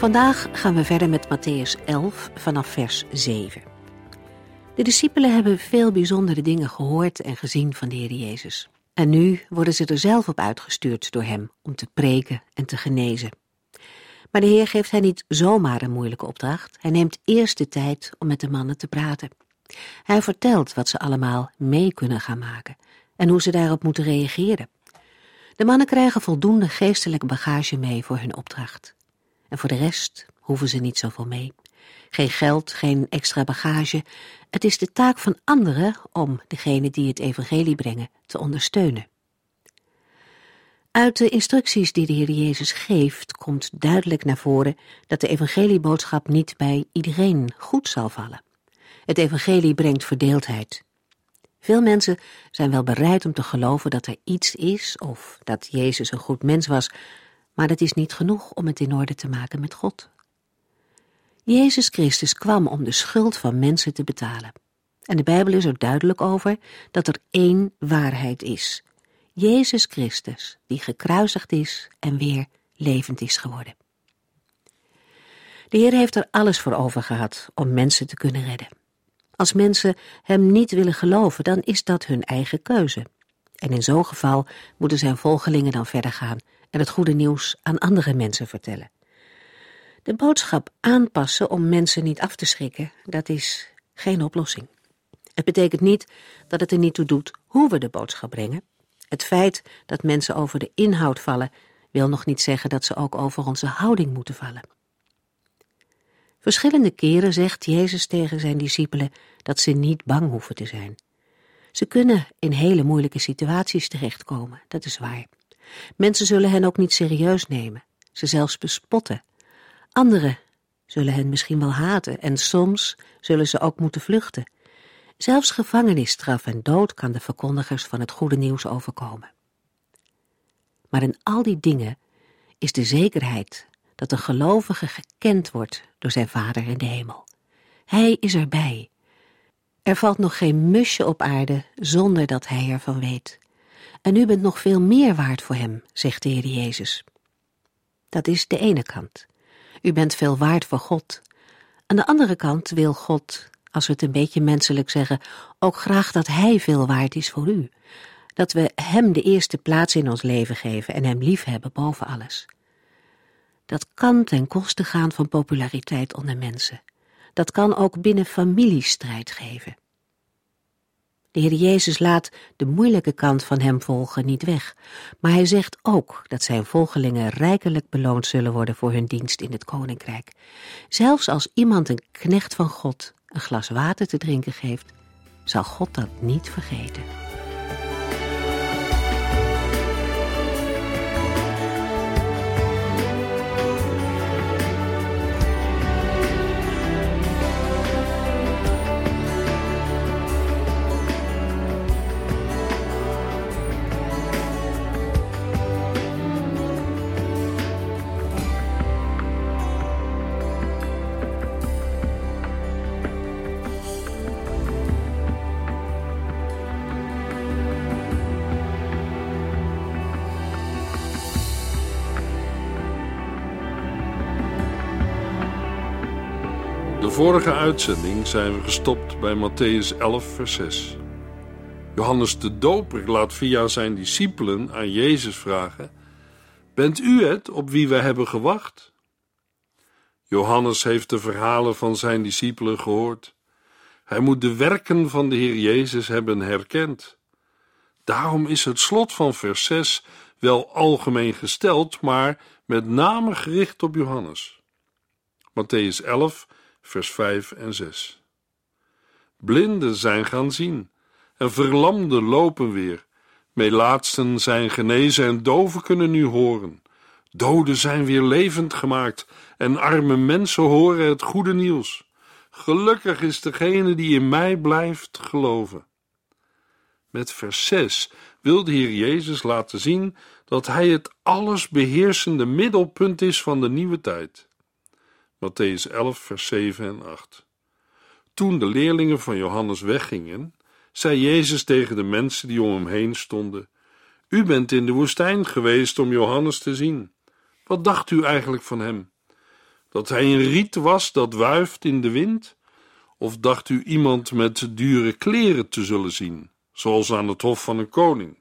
Vandaag gaan we verder met Matthäus 11 vanaf vers 7. De discipelen hebben veel bijzondere dingen gehoord en gezien van de Heer Jezus. En nu worden ze er zelf op uitgestuurd door Hem om te preken en te genezen. Maar de Heer geeft hen niet zomaar een moeilijke opdracht. Hij neemt eerst de tijd om met de mannen te praten. Hij vertelt wat ze allemaal mee kunnen gaan maken en hoe ze daarop moeten reageren. De mannen krijgen voldoende geestelijke bagage mee voor hun opdracht. En voor de rest hoeven ze niet zoveel mee. Geen geld, geen extra bagage. Het is de taak van anderen om degene die het evangelie brengen te ondersteunen. Uit de instructies die de Heer Jezus geeft, komt duidelijk naar voren dat de evangelieboodschap niet bij iedereen goed zal vallen. Het evangelie brengt verdeeldheid. Veel mensen zijn wel bereid om te geloven dat er iets is of dat Jezus een goed mens was, maar dat is niet genoeg om het in orde te maken met God. Jezus Christus kwam om de schuld van mensen te betalen. En de Bijbel is er duidelijk over dat er één waarheid is. Jezus Christus, die gekruisigd is en weer levend is geworden. De Heer heeft er alles voor over gehad om mensen te kunnen redden. Als mensen Hem niet willen geloven, dan is dat hun eigen keuze. En in zo'n geval moeten zijn volgelingen dan verder gaan en het goede nieuws aan andere mensen vertellen. De boodschap aanpassen om mensen niet af te schrikken, dat is geen oplossing. Het betekent niet dat het er niet toe doet hoe we de boodschap brengen. Het feit dat mensen over de inhoud vallen, wil nog niet zeggen dat ze ook over onze houding moeten vallen. Verschillende keren zegt Jezus tegen zijn discipelen dat ze niet bang hoeven te zijn. Ze kunnen in hele moeilijke situaties terechtkomen, dat is waar. Mensen zullen hen ook niet serieus nemen, ze zelfs bespotten. Anderen zullen hen misschien wel haten en soms zullen ze ook moeten vluchten. Zelfs gevangenisstraf en dood kan de verkondigers van het goede nieuws overkomen. Maar in al die dingen is de zekerheid dat de gelovige gekend wordt door zijn Vader in de hemel. Hij is erbij. Er valt nog geen musje op aarde zonder dat hij ervan weet. En u bent nog veel meer waard voor hem, zegt de Heer Jezus. Dat is de ene kant. U bent veel waard voor God. Aan de andere kant wil God, als we het een beetje menselijk zeggen, ook graag dat Hij veel waard is voor u. Dat we Hem de eerste plaats in ons leven geven en Hem liefhebben boven alles. Dat kan ten koste gaan van populariteit onder mensen. Dat kan ook binnen families strijd geven. De Heer Jezus laat de moeilijke kant van hem volgen niet weg, maar hij zegt ook dat zijn volgelingen rijkelijk beloond zullen worden voor hun dienst in het koninkrijk. Zelfs als iemand een knecht van God een glas water te drinken geeft, zal God dat niet vergeten. Vorige uitzending zijn we gestopt bij Matthäus 11, vers 6. Johannes de Doper laat via zijn discipelen aan Jezus vragen: Bent u het op wie we hebben gewacht? Johannes heeft de verhalen van zijn discipelen gehoord. Hij moet de werken van de Heer Jezus hebben herkend. Daarom is het slot van vers 6 wel algemeen gesteld, maar met name gericht op Johannes. Matthäus 11, vers 5 en 6. Blinden zijn gaan zien en verlamden lopen weer. Meelaatsten zijn genezen en doven kunnen nu horen. Doden zijn weer levend gemaakt en arme mensen horen het goede nieuws. Gelukkig is degene die in mij blijft geloven. Met vers 6 wil de Heer Jezus laten zien dat Hij het alles beheersende middelpunt is van de nieuwe tijd. Matthäus 11, vers 7 en 8. Toen de leerlingen van Johannes weggingen, zei Jezus tegen de mensen die om hem heen stonden: U bent in de woestijn geweest om Johannes te zien. Wat dacht u eigenlijk van hem? Dat hij een riet was dat wuift in de wind? Of dacht u iemand met dure kleren te zullen zien, zoals aan het hof van een koning?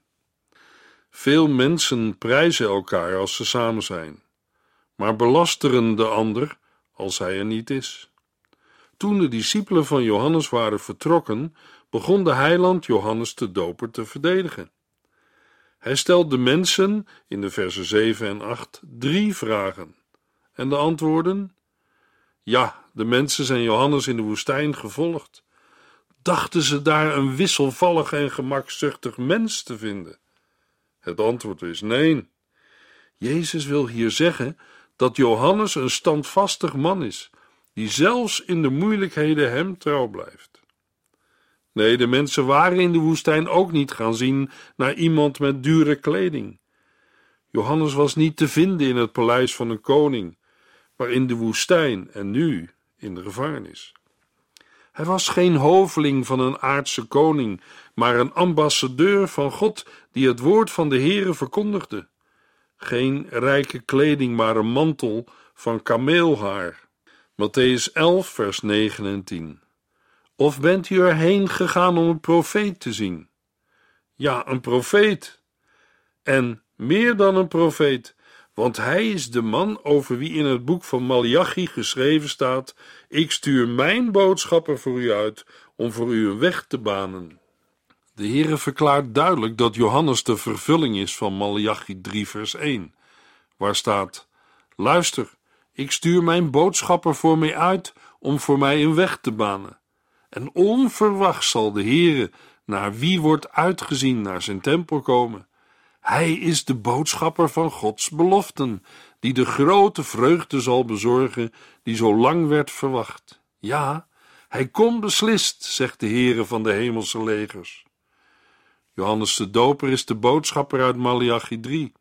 Veel mensen prijzen elkaar als ze samen zijn, maar belasteren de ander als hij er niet is. Toen de discipelen van Johannes waren vertrokken, begon de heiland Johannes de Doper te verdedigen. Hij stelt de mensen in de versen 7 en 8 drie vragen. En de antwoorden? Ja, de mensen zijn Johannes in de woestijn gevolgd. Dachten ze daar een wisselvallig en gemakzuchtig mens te vinden? Het antwoord is nee. Jezus wil hier zeggen dat Johannes een standvastig man is, die zelfs in de moeilijkheden hem trouw blijft. Nee, de mensen waren in de woestijn ook niet gaan zien naar iemand met dure kleding. Johannes was niet te vinden in het paleis van een koning, maar in de woestijn en nu in de gevangenis. Hij was geen hoveling van een aardse koning, maar een ambassadeur van God die het woord van de Heere verkondigde. Geen rijke kleding, maar een mantel van kameelhaar. Matthäus 11, vers 9 en 10. Of bent u erheen gegaan om een profeet te zien? Ja, een profeet. En meer dan een profeet, want hij is de man over wie in het boek van Malachi geschreven staat: Ik stuur mijn boodschapper voor u uit om voor u een weg te banen. De Heere verklaart duidelijk dat Johannes de vervulling is van Malachi 3 vers 1, waar staat: Luister, ik stuur mijn boodschapper voor mij uit om voor mij een weg te banen. En onverwacht zal de Heere naar wie wordt uitgezien naar zijn tempel komen. Hij is de boodschapper van Gods beloften, die de grote vreugde zal bezorgen die zo lang werd verwacht. Ja, hij komt beslist, zegt de Heere van de hemelse legers. Johannes de Doper is de boodschapper uit Malachi 3.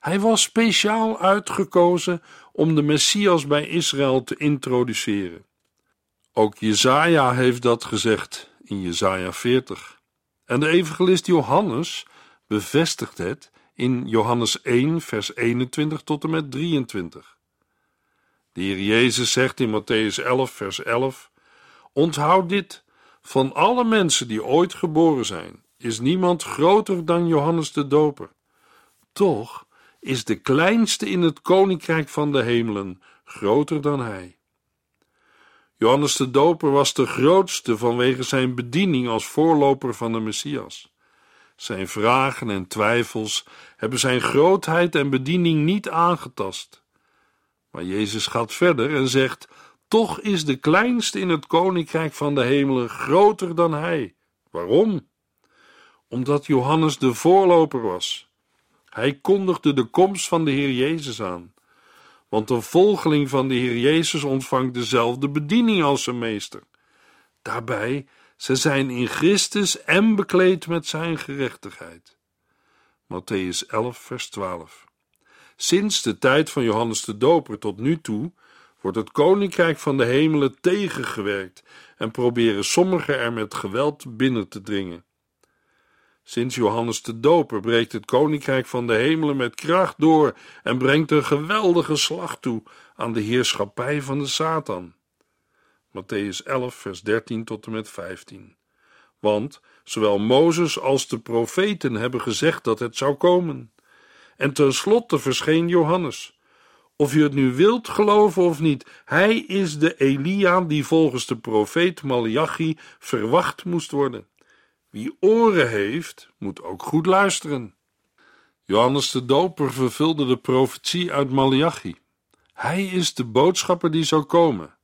Hij was speciaal uitgekozen om de Messias bij Israël te introduceren. Ook Jezaja heeft dat gezegd in Jezaja 40. En de evangelist Johannes bevestigt het in Johannes 1, vers 21 tot en met 23. De Heer Jezus zegt in Matthäus 11, vers 11: Onthoud dit: van alle mensen die ooit geboren zijn, is niemand groter dan Johannes de Doper. Toch is de kleinste in het koninkrijk van de hemelen groter dan hij. Johannes de Doper was de grootste vanwege zijn bediening als voorloper van de Messias. Zijn vragen en twijfels hebben zijn grootheid en bediening niet aangetast. Maar Jezus gaat verder en zegt: Toch is de kleinste in het koninkrijk van de hemelen groter dan hij. Waarom? Omdat Johannes de voorloper was. Hij kondigde de komst van de Heer Jezus aan. Want een volgeling van de Heer Jezus ontvangt dezelfde bediening als zijn meester. Daarbij ze zijn in Christus en bekleed met zijn gerechtigheid. Matthäus 11, vers 12. Sinds de tijd van Johannes de Doper tot nu toe wordt het koninkrijk van de hemelen tegengewerkt en proberen sommigen er met geweld binnen te dringen. Sinds Johannes de Doper breekt het koninkrijk van de hemelen met kracht door en brengt een geweldige slag toe aan de heerschappij van de Satan. Matthäus 11, vers 13 tot en met 15. Want zowel Mozes als de profeten hebben gezegd dat het zou komen. En tenslotte verscheen Johannes. Of je het nu wilt geloven of niet, hij is de Elia die volgens de profeet Malachi verwacht moest worden. Wie oren heeft, moet ook goed luisteren. Johannes de Doper vervulde de profetie uit Malachi. Hij is de boodschapper die zou komen.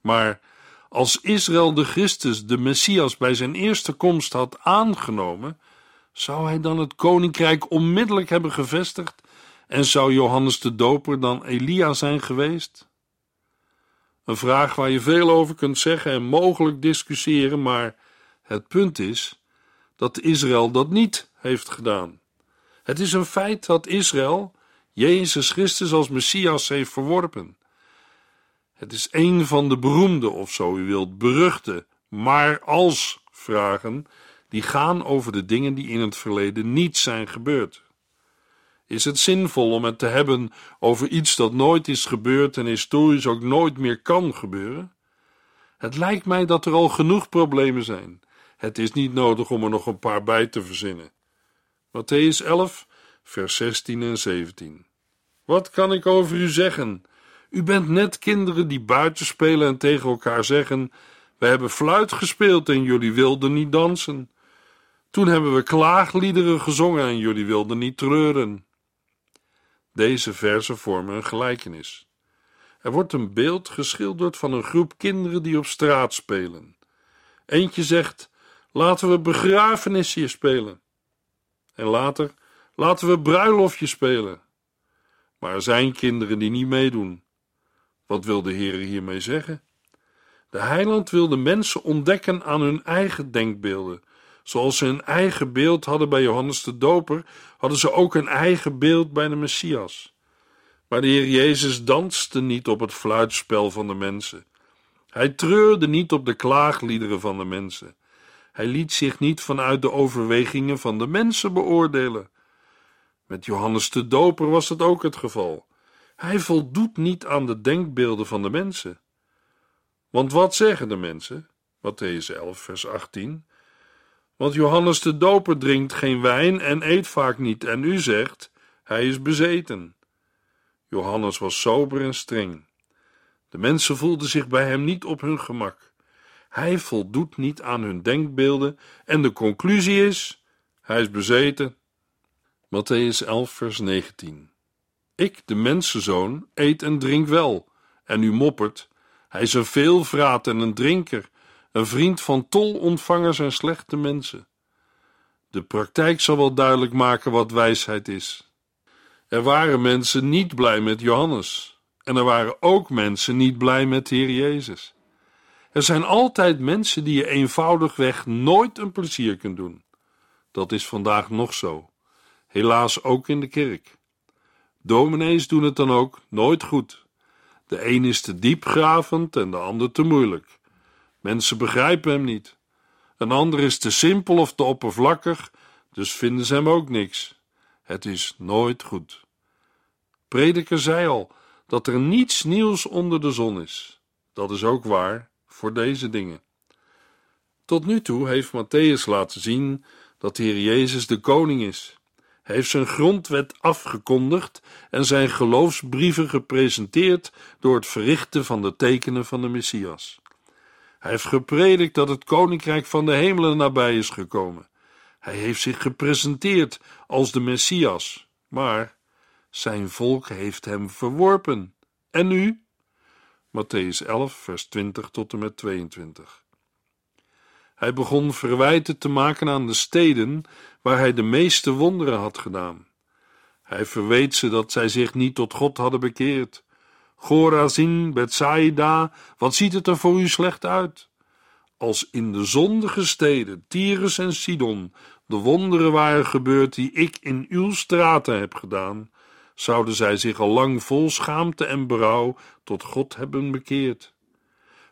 Maar als Israël de Christus, de Messias, bij zijn eerste komst had aangenomen, zou hij dan het koninkrijk onmiddellijk hebben gevestigd En zou Johannes de Doper dan Elia zijn geweest? Een vraag waar je veel over kunt zeggen en mogelijk discussiëren, maar het punt is dat Israël dat niet heeft gedaan. Het is een feit dat Israël Jezus Christus als Messias heeft verworpen. Het is een van de beroemde, of zo u wilt, beruchte, maar als vragen, die gaan over de dingen die in het verleden niet zijn gebeurd. Is het zinvol om het te hebben over iets dat nooit is gebeurd en historisch ook nooit meer kan gebeuren? Het lijkt mij dat er al genoeg problemen zijn. Het is niet nodig om er nog een paar bij te verzinnen. Matthäus 11, vers 16 en 17. Wat kan ik over u zeggen? U bent net kinderen die buiten spelen en tegen elkaar zeggen: We hebben fluit gespeeld en jullie wilden niet dansen. Toen hebben we klaagliederen gezongen en jullie wilden niet treuren. Deze verzen vormen een gelijkenis. Er wordt een beeld geschilderd van een groep kinderen die op straat spelen. Eentje zegt: Laten we begrafenisje spelen. En later: Laten we bruiloftje spelen. Maar er zijn kinderen die niet meedoen. Wat wil de Heer hiermee zeggen? De heiland wil de mensen ontdekken aan hun eigen denkbeelden. Zoals ze een eigen beeld hadden bij Johannes de Doper, hadden ze ook een eigen beeld bij de Messias. Maar de Heer Jezus danste niet op het fluitspel van de mensen. Hij treurde niet op de klaagliederen van de mensen. Hij liet zich niet vanuit de overwegingen van de mensen beoordelen. Met Johannes de Doper was het ook het geval. Hij voldoet niet aan de denkbeelden van de mensen. Want wat zeggen de mensen? Matthäus 11, vers 18. Want Johannes de Doper drinkt geen wijn en eet vaak niet, en u zegt: hij is bezeten. Johannes was sober en streng. De mensen voelden zich bij hem niet op hun gemak. Hij voldoet niet aan hun denkbeelden, en de conclusie is: hij is bezeten. Matthäus 11, vers 19. Ik, de mensenzoon, eet en drink wel, en u moppert: hij is een veelvraat en een drinker, een vriend van tolontvangers en slechte mensen. De praktijk zal wel duidelijk maken wat wijsheid is. Er waren mensen niet blij met Johannes, en er waren ook mensen niet blij met de Heer Jezus. Er zijn altijd mensen die je eenvoudigweg nooit een plezier kunt doen. Dat is vandaag nog zo, helaas ook in de kerk. Dominees doen het dan ook nooit goed. De een is te diepgravend en de ander te moeilijk. Mensen begrijpen hem niet. Een ander is te simpel of te oppervlakkig, dus vinden ze hem ook niks. Het is nooit goed. Prediker zei al dat er niets nieuws onder de zon is. Dat is ook waar voor deze dingen. Tot nu toe heeft Matthäus laten zien dat de Heer Jezus de koning is. Hij heeft zijn grondwet afgekondigd en zijn geloofsbrieven gepresenteerd door het verrichten van de tekenen van de Messias. Hij heeft gepredikt dat het koninkrijk van de hemelen nabij is gekomen. Hij heeft zich gepresenteerd als de Messias, maar zijn volk heeft hem verworpen. En nu? Matthäus 11, vers 20 tot en met 22. Hij begon verwijten te maken aan de steden waar hij de meeste wonderen had gedaan. Hij verweet ze dat zij zich niet tot God hadden bekeerd. Gorazin, Bethsaida, wat ziet het er voor u slecht uit? Als in de zondige steden, Tyrus en Sidon, de wonderen waren gebeurd die ik in uw straten heb gedaan, zouden zij zich al lang vol schaamte en berouw tot God hebben bekeerd.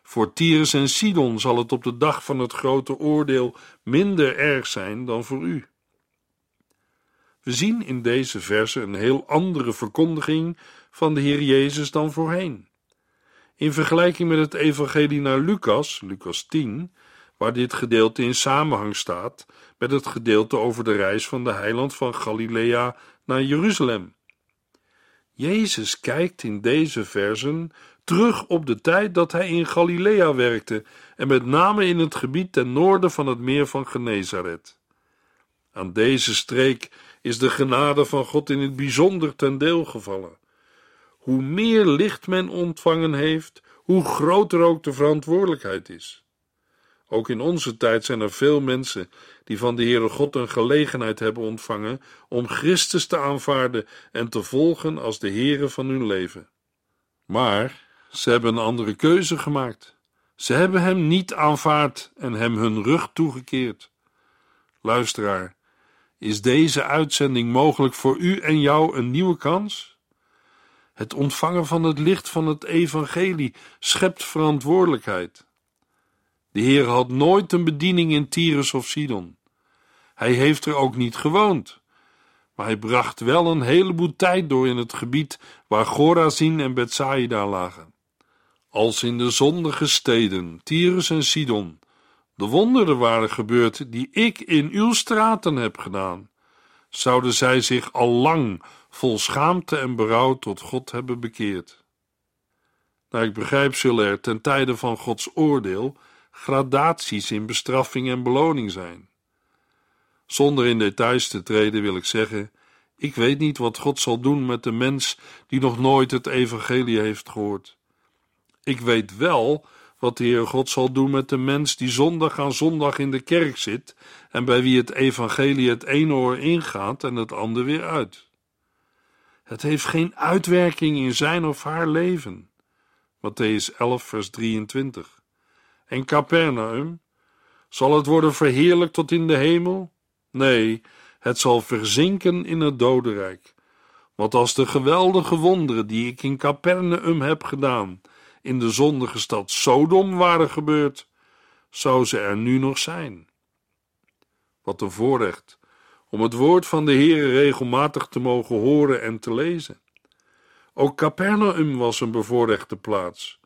Voor Tyrus en Sidon zal het op de dag van het grote oordeel minder erg zijn dan voor u. We zien in deze verse een heel andere verkondiging van de Heer Jezus dan voorheen. In vergelijking met het evangelie naar Lucas, Lucas 10, waar dit gedeelte in samenhang staat met het gedeelte over de reis van de heiland van Galilea naar Jeruzalem. Jezus kijkt in deze versen terug op de tijd dat hij in Galilea werkte en met name in het gebied ten noorden van het meer van Genezaret. Aan deze streek is de genade van God in het bijzonder ten deel gevallen. Hoe meer licht men ontvangen heeft, hoe groter ook de verantwoordelijkheid is. Ook in onze tijd zijn er veel mensen die van de Heere God een gelegenheid hebben ontvangen om Christus te aanvaarden en te volgen als de Heere van hun leven. Maar ze hebben een andere keuze gemaakt. Ze hebben hem niet aanvaard en hem hun rug toegekeerd. Luisteraar, is deze uitzending mogelijk voor u en jou een nieuwe kans? Het ontvangen van het licht van het evangelie schept verantwoordelijkheid. De Heer had nooit een bediening in Tyrus of Sidon. Hij heeft er ook niet gewoond. Maar hij bracht wel een heleboel tijd door in het gebied waar Gorazin en Bethsaida lagen. Als in de zondige steden, Tyrus en Sidon, de wonderen waren gebeurd die ik in uw straten heb gedaan, zouden zij zich al lang vol schaamte en berouw tot God hebben bekeerd. Naar ik begrijp zullen er ten tijde van Gods oordeel gradaties in bestraffing en beloning zijn. Zonder in details te treden wil ik zeggen: ik weet niet wat God zal doen met de mens die nog nooit het evangelie heeft gehoord. Ik weet wel wat de Heer God zal doen met de mens die zondag aan zondag in de kerk zit en bij wie het evangelie het ene oor ingaat en het andere weer uit. Het heeft geen uitwerking in zijn of haar leven. Matthäus 11, vers 23. En Capernaum? Zal het worden verheerlijkt tot in de hemel? Nee, het zal verzinken in het dodenrijk. Want als de geweldige wonderen die ik in Capernaum heb gedaan, in de zondige stad Sodom waren gebeurd, zou ze er nu nog zijn. Wat een voorrecht om het woord van de Heere regelmatig te mogen horen en te lezen. Ook Capernaum was een bevoorrechte plaats,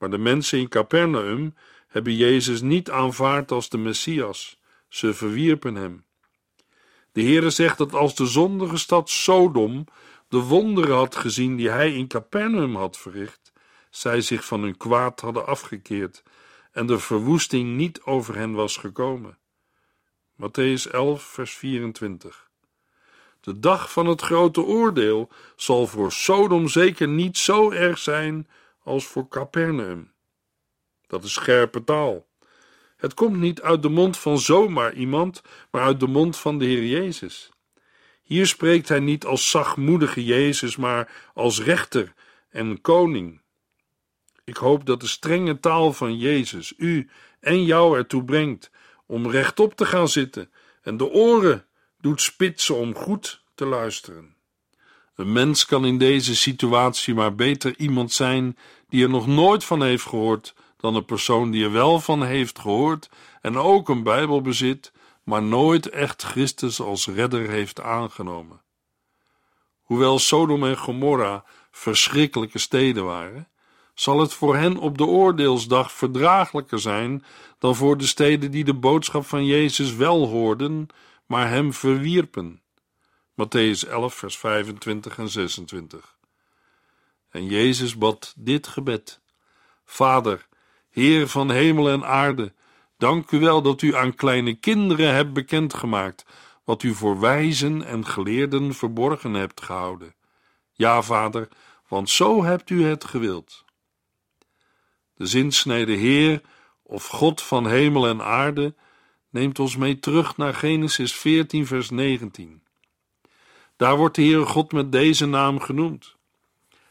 maar de mensen in Capernaum hebben Jezus niet aanvaard als de Messias. Ze verwierpen hem. De Heere zegt dat als de zondige stad Sodom de wonderen had gezien die hij in Capernaum had verricht, zij zich van hun kwaad hadden afgekeerd en de verwoesting niet over hen was gekomen. Matthäus 11, vers 24. De dag van het grote oordeel zal voor Sodom zeker niet zo erg zijn als voor Capernaum. Dat is scherpe taal. Het komt niet uit de mond van zomaar iemand, maar uit de mond van de Heer Jezus. Hier spreekt hij niet als zachtmoedige Jezus, maar als rechter en koning. Ik hoop dat de strenge taal van Jezus u en jou ertoe brengt om rechtop te gaan zitten en de oren doet spitsen om goed te luisteren. Een mens kan in deze situatie maar beter iemand zijn die er nog nooit van heeft gehoord dan een persoon die er wel van heeft gehoord en ook een Bijbel bezit, maar nooit echt Christus als redder heeft aangenomen. Hoewel Sodom en Gomorra verschrikkelijke steden waren, zal het voor hen op de oordeelsdag verdraaglijker zijn dan voor de steden die de boodschap van Jezus wel hoorden, maar hem verwierpen. Matthäus 11, vers 25 en 26. En Jezus bad dit gebed: Vader, Heer van hemel en aarde, dank u wel dat u aan kleine kinderen hebt bekendgemaakt wat u voor wijzen en geleerden verborgen hebt gehouden. Ja, Vader, want zo hebt u het gewild. De zinsnede Heer of God van hemel en aarde neemt ons mee terug naar Genesis 14, vers 19. Daar wordt de Heere God met deze naam genoemd.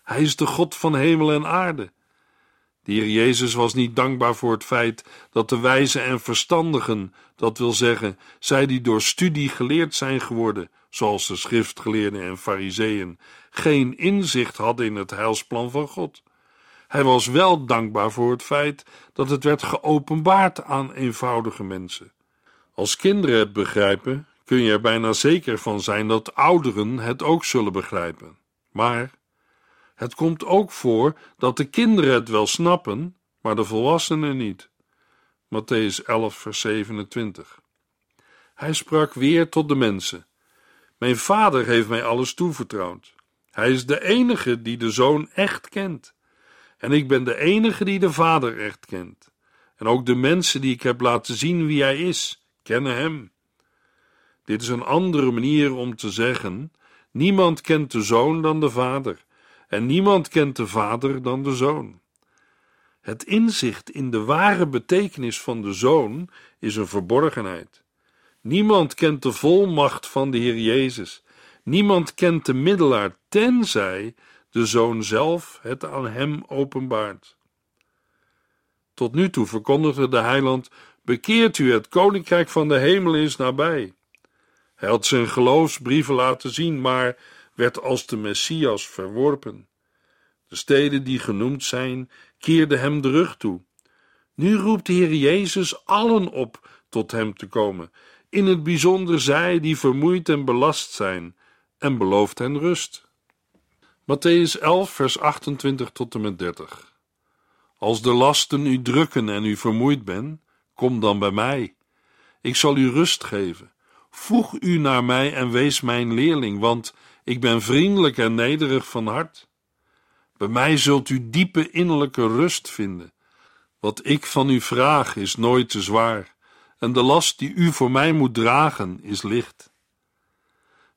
Hij is de God van hemel en aarde. De Heer Jezus was niet dankbaar voor het feit dat de wijzen en verstandigen, dat wil zeggen, zij die door studie geleerd zijn geworden, zoals de schriftgeleerden en fariseeën, geen inzicht hadden in het heilsplan van God. Hij was wel dankbaar voor het feit dat het werd geopenbaard aan eenvoudige mensen. Als kinderen het begrijpen, kun je er bijna zeker van zijn dat ouderen het ook zullen begrijpen. Maar het komt ook voor dat de kinderen het wel snappen, maar de volwassenen niet. Matthäus 11, vers 27. Hij sprak weer tot de mensen: Mijn vader heeft mij alles toevertrouwd. Hij is de enige die de zoon echt kent. En ik ben de enige die de Vader echt kent. En ook de mensen die ik heb laten zien wie hij is, kennen hem. Dit is een andere manier om te zeggen: niemand kent de zoon dan de Vader, en niemand kent de Vader dan de zoon. Het inzicht in de ware betekenis van de Zoon is een verborgenheid. Niemand kent de volmacht van de Heer Jezus. Niemand kent de middelaar, tenzij de Zoon zelf het aan hem openbaart. Tot nu toe verkondigde de heiland: Bekeert u, het koninkrijk van de hemel is nabij. Hij had zijn geloofsbrieven laten zien, maar werd als de Messias verworpen. De steden die genoemd zijn, keerden hem de rug toe. Nu roept de Heer Jezus allen op tot hem te komen, in het bijzonder zij die vermoeid en belast zijn, en belooft hen rust. Matthäus 11, vers 28 tot en met 30. Als de lasten u drukken en u vermoeid bent, kom dan bij mij. Ik zal u rust geven. Voeg u naar mij en wees mijn leerling, want ik ben vriendelijk en nederig van hart. Bij mij zult u diepe innerlijke rust vinden. Wat ik van u vraag is nooit te zwaar, en de last die u voor mij moet dragen is licht.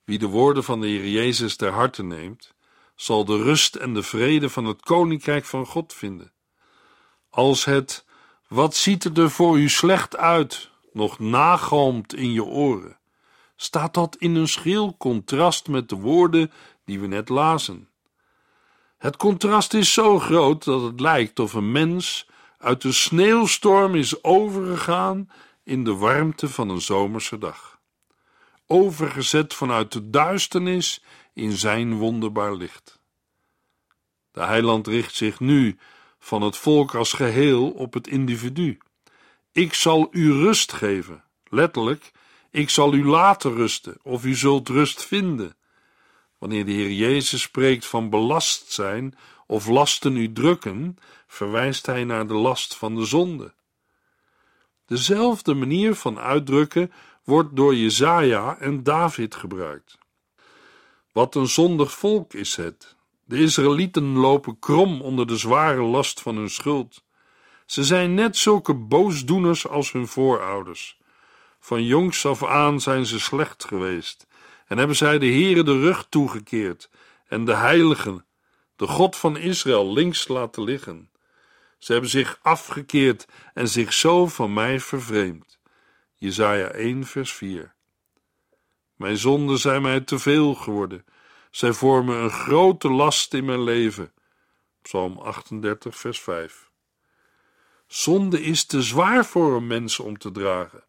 Wie de woorden van de Heer Jezus ter harte neemt, zal de rust en de vrede van het koninkrijk van God vinden. Als het, wat ziet er voor u slecht uit, nog nagalmt in je oren, staat dat in een schril contrast met de woorden die we net lazen. Het contrast is zo groot dat het lijkt of een mens uit de sneeuwstorm is overgegaan in de warmte van een zomerse dag. Overgezet vanuit de duisternis in zijn wonderbaar licht. De heiland richt zich nu van het volk als geheel op het individu. Ik zal u rust geven, letterlijk, ik zal u laten rusten, of u zult rust vinden. Wanneer de Heer Jezus spreekt van belast zijn of lasten u drukken, verwijst hij naar de last van de zonde. Dezelfde manier van uitdrukken wordt door Jezaja en David gebruikt. Wat een zondig volk is het. De Israëlieten lopen krom onder de zware last van hun schuld. Ze zijn net zulke boosdoeners als hun voorouders. Van jongs af aan zijn ze slecht geweest en hebben zij de Heere de rug toegekeerd en de Heiligen, de God van Israël, links laten liggen. Ze hebben zich afgekeerd en zich zo van mij vervreemd. Jesaja 1 vers 4 Mijn zonden zijn mij te veel geworden. Zij vormen een grote last in mijn leven. Psalm 38 vers 5 Zonde is te zwaar voor een mens om te dragen.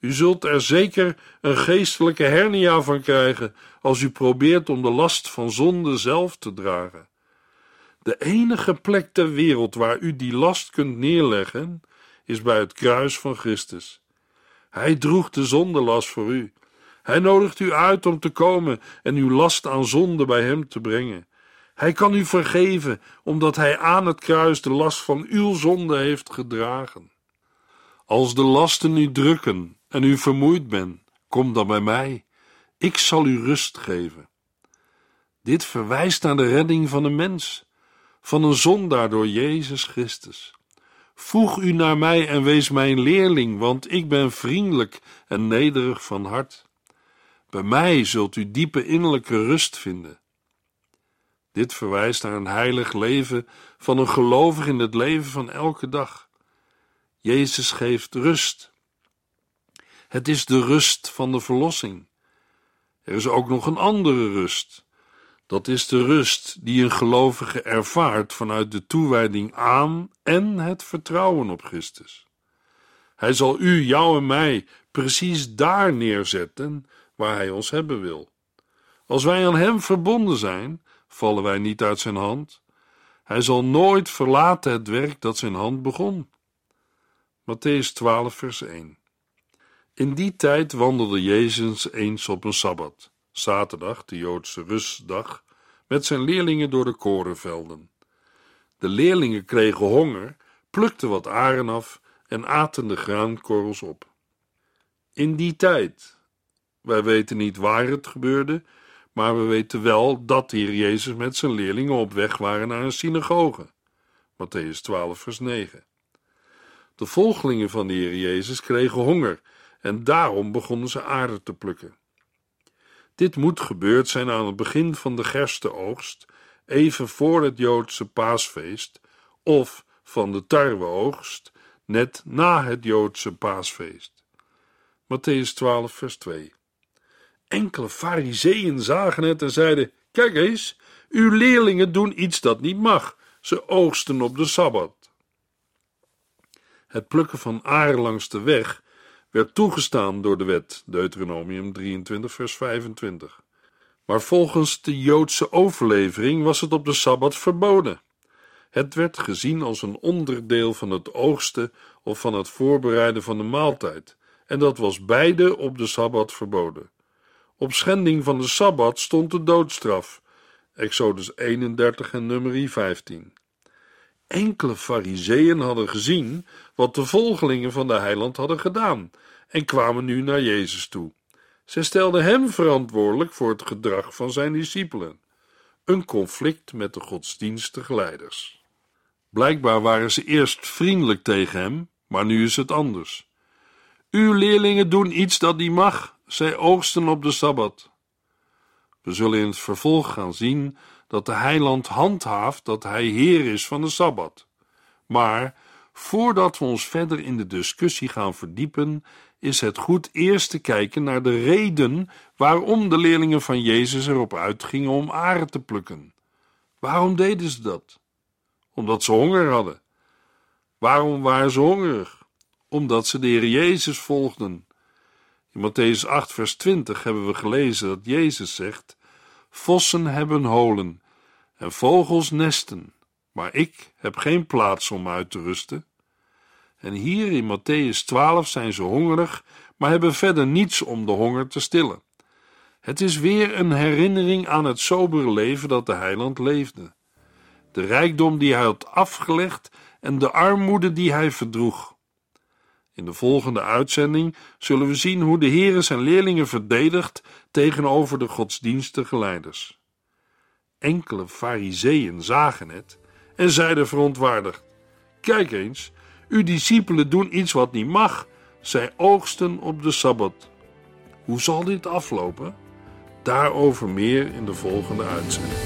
U zult er zeker een geestelijke hernia van krijgen als u probeert om de last van zonde zelf te dragen. De enige plek ter wereld waar u die last kunt neerleggen, is bij het kruis van Christus. Hij droeg de zondelast voor u. Hij nodigt u uit om te komen en uw last aan zonde bij hem te brengen. Hij kan u vergeven, omdat hij aan het kruis de last van uw zonde heeft gedragen. Als de lasten u drukken en u vermoeid bent, kom dan bij mij. Ik zal u rust geven. Dit verwijst naar de redding van een mens, van een zondaar door Jezus Christus. Voeg u naar mij en wees mijn leerling, want ik ben vriendelijk en nederig van hart. Bij mij zult u diepe innerlijke rust vinden. Dit verwijst naar een heilig leven van een gelovig in het leven van elke dag. Jezus geeft rust. Het is de rust van de verlossing. Er is ook nog een andere rust. Dat is de rust die een gelovige ervaart vanuit de toewijding aan en het vertrouwen op Christus. Hij zal u, jou en mij precies daar neerzetten waar Hij ons hebben wil. Als wij aan Hem verbonden zijn, vallen wij niet uit Zijn hand. Hij zal nooit verlaten het werk dat Zijn hand begon. Matthäus 12, vers 1. In die tijd wandelde Jezus eens op een sabbat, zaterdag, de Joodse rustdag, met zijn leerlingen door de korenvelden. De leerlingen kregen honger, plukten wat aren af en aten de graankorrels op. In die tijd, wij weten niet waar het gebeurde, maar we weten wel dat hier Jezus met zijn leerlingen op weg waren naar een synagoge. Matthäus 12, vers 9. De volgelingen van de Heer Jezus kregen honger en daarom begonnen ze aarde te plukken. Dit moet gebeurd zijn aan het begin van de gerstenoogst, even voor het Joodse paasfeest, of van de tarweoogst, net na het Joodse paasfeest. Matthäus 12, vers 2. Enkele fariseeën zagen het en zeiden: Kijk eens, uw leerlingen doen iets dat niet mag. Ze oogsten op de sabbat. Het plukken van aar langs de weg werd toegestaan door de wet, Deuteronomium 23, vers 25. Maar volgens de Joodse overlevering was het op de sabbat verboden. Het werd gezien als een onderdeel van het oogsten of van het voorbereiden van de maaltijd, en dat was beide op de sabbat verboden. Op schending van de sabbat stond de doodstraf. Exodus 31 en nummer 15. Enkele fariseeën hadden gezien wat de volgelingen van de heiland hadden gedaan en kwamen nu naar Jezus toe. Zij stelden hem verantwoordelijk voor het gedrag van zijn discipelen. Een conflict met de godsdienstige leiders. Blijkbaar waren ze eerst vriendelijk tegen hem, maar nu is het anders. Uw leerlingen doen iets dat niet mag, zij oogsten op de sabbat. We zullen in het vervolg gaan zien dat de heiland handhaaft dat hij heer is van de sabbat. Maar voordat we ons verder in de discussie gaan verdiepen, is het goed eerst te kijken naar de reden waarom de leerlingen van Jezus erop uitgingen om aren te plukken. Waarom deden ze dat? Omdat ze honger hadden. Waarom waren ze hongerig? Omdat ze de Heer Jezus volgden. In Matthäus 8, vers 20 hebben we gelezen dat Jezus zegt: Vossen hebben holen en vogels nesten, maar ik heb geen plaats om uit te rusten. En hier in Matthäus 12 zijn ze hongerig, maar hebben verder niets om de honger te stillen. Het is weer een herinnering aan het sobere leven dat de heiland leefde. De rijkdom die hij had afgelegd en de armoede die hij verdroeg. In de volgende uitzending zullen we zien hoe de Heer zijn leerlingen verdedigt tegenover de godsdienstige leiders. Enkele fariseeën zagen het en zeiden verontwaardigd: Kijk eens, uw discipelen doen iets wat niet mag. Zij oogsten op de sabbat. Hoe zal dit aflopen? Daarover meer in de volgende uitzending.